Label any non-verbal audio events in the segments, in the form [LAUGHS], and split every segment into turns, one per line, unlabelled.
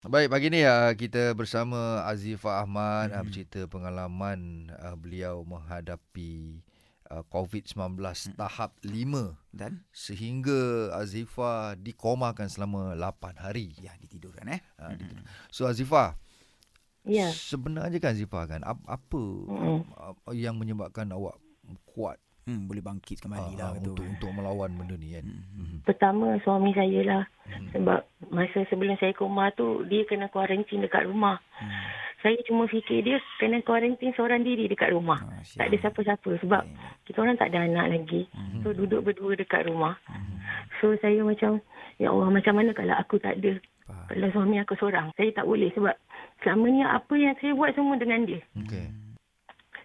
Baik, pagi ni uh, kita bersama Azifah Ahmad uh,
Mhm.
bercerita pengalaman uh, beliau menghadapi uh, COVID-19
Mhm.
tahap 5
Dan
sehingga Azifah dikomakan selama 8 hari.
ya ditidurkan eh.
Uh,
Mhm.
So Azifah,
Ya.
sebenarnya kan Azifah kan ap- apa
Mm.
uh, yang menyebabkan awak kuat
Hmm, boleh bangkit
uh,
kembali lah betul.
untuk untuk melawan benda ni kan?
Mhm.
Mhm.
Pertama suami saya lah.
Mhm.
Sebab masa sebelum saya koma tu, dia kena kuarantin dekat rumah.
Hmm.
Saya cuma fikir dia kena kuarantin seorang diri dekat rumah.
Ah,
Tak ada siapa-siapa sebab
baik.
kita orang tak ada anak lagi.
Mhm.
So duduk berdua dekat rumah.
Mhm.
So saya macam, ya Allah macam mana kalau aku tak ada.
Faham.
Kalau suami aku seorang. Saya tak boleh sebab selama ni apa yang saya buat semua dengan dia.
Okey.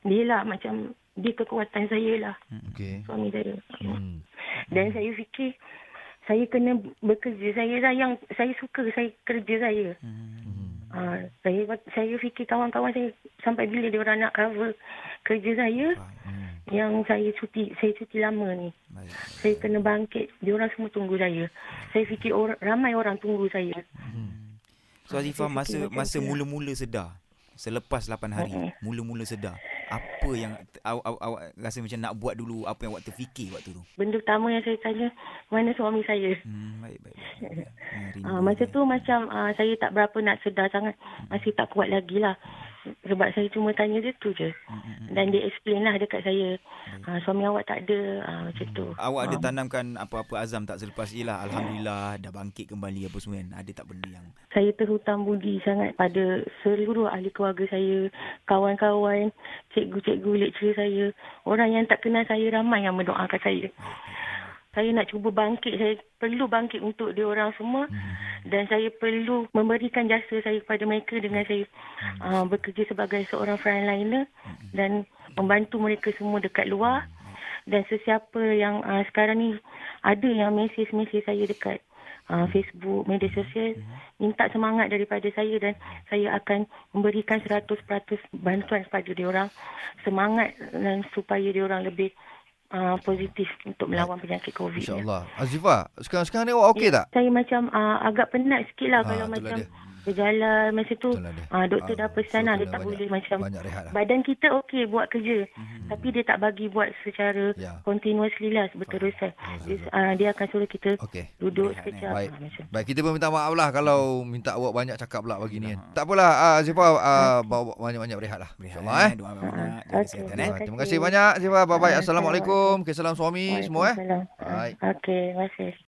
Dia lah macam, dia kekuatan saya lah.
Okey.
Suami saya.
Hmm.
Dan saya fikir saya kena bekerja. Saya lah yang saya suka saya kerja saya.
Mhm.
Uh, saya saya fikir kawan-kawan saya sampai bila dia orang nak cover kerja saya.
Hmm.
yang saya cuti saya cuti lama ni.
Baik.
Saya kena bangkit. Dia orang semua tunggu saya. Saya fikir orang ramai orang tunggu saya.
Hmm.
So Azifah
Saya
masa masa mula-mula sedar selepas 8 hari
Mhm.
mula-mula sedar apa yang awak, awak, awak rasa macam nak buat dulu apa yang awak terfikir waktu tu
Benda pertama yang saya tanya mana suami saya.
hmm, baik baik, baik. [LAUGHS] Ya, rindu
Uh, masa
kan.
tu macam uh, saya tak berapa nak sedar sangat. Masih tak kuat lagi lah. Sebab saya cuma tanya dia tu je. Dan dia explain lah dekat saya. Uh, suami awak tak ada. Uh, macam tu.
Awak ada
Ah.
tanamkan apa-apa azam tak selepas Yelah Alhamdulillah Dah bangkit kembali apa semua kan Ada tak benda yang
saya terhutang budi sangat pada seluruh ahli keluarga saya, kawan-kawan, cikgu-cikgu lecturer saya, orang yang tak kenal saya ramai yang mendoakan saya. Saya nak cuba bangkit, saya perlu bangkit untuk dia orang semua. Dan saya perlu memberikan jasa saya kepada mereka dengan saya uh, bekerja sebagai seorang frontliner dan membantu mereka semua dekat luar. Dan sesiapa yang uh, sekarang ni ada yang mesej-mesej saya dekat uh, Facebook, media sosial minta semangat daripada saya dan saya akan memberikan 100% bantuan kepada dia orang. Semangat dan supaya dia orang lebih uh, positif untuk melawan penyakit COVID. ni.
InsyaAllah. Azifah, sekarang-sekarang ni awak okey tak?
Saya macam uh, agak penat sikit lah
Ah,
kalau macam
dia.
Berjalan masa tu. Uh, doktor
Ah,
dah pesan
so
lah dia tak
banyak-
boleh macam
Banyak rehat lah.
badan kita okey buat kerja tapi dia tak bagi buat secara
Ya.
continuously lah berterusan.
Faham.
Dia, uh, dia akan suruh kita
Okey.
duduk
Rehat,
sekejap.
Baik.
ah, macam.
Baik, kita pun minta maaf lah kalau minta awak banyak cakap pula pagi ni kan. Tak apalah, uh, Azifah uh, bawa banyak-banyak berehat lah. InsyaAllah eh.
Doa banyak Jaga
Okey.
kesihatan eh
Terima
Ah, Terima
kasih.
banyak Azifah. Bye-bye.
Ah,
Assalamualaikum. Okay, salam suami semua eh.
Ah,
Baik.
Okey, terima kasih.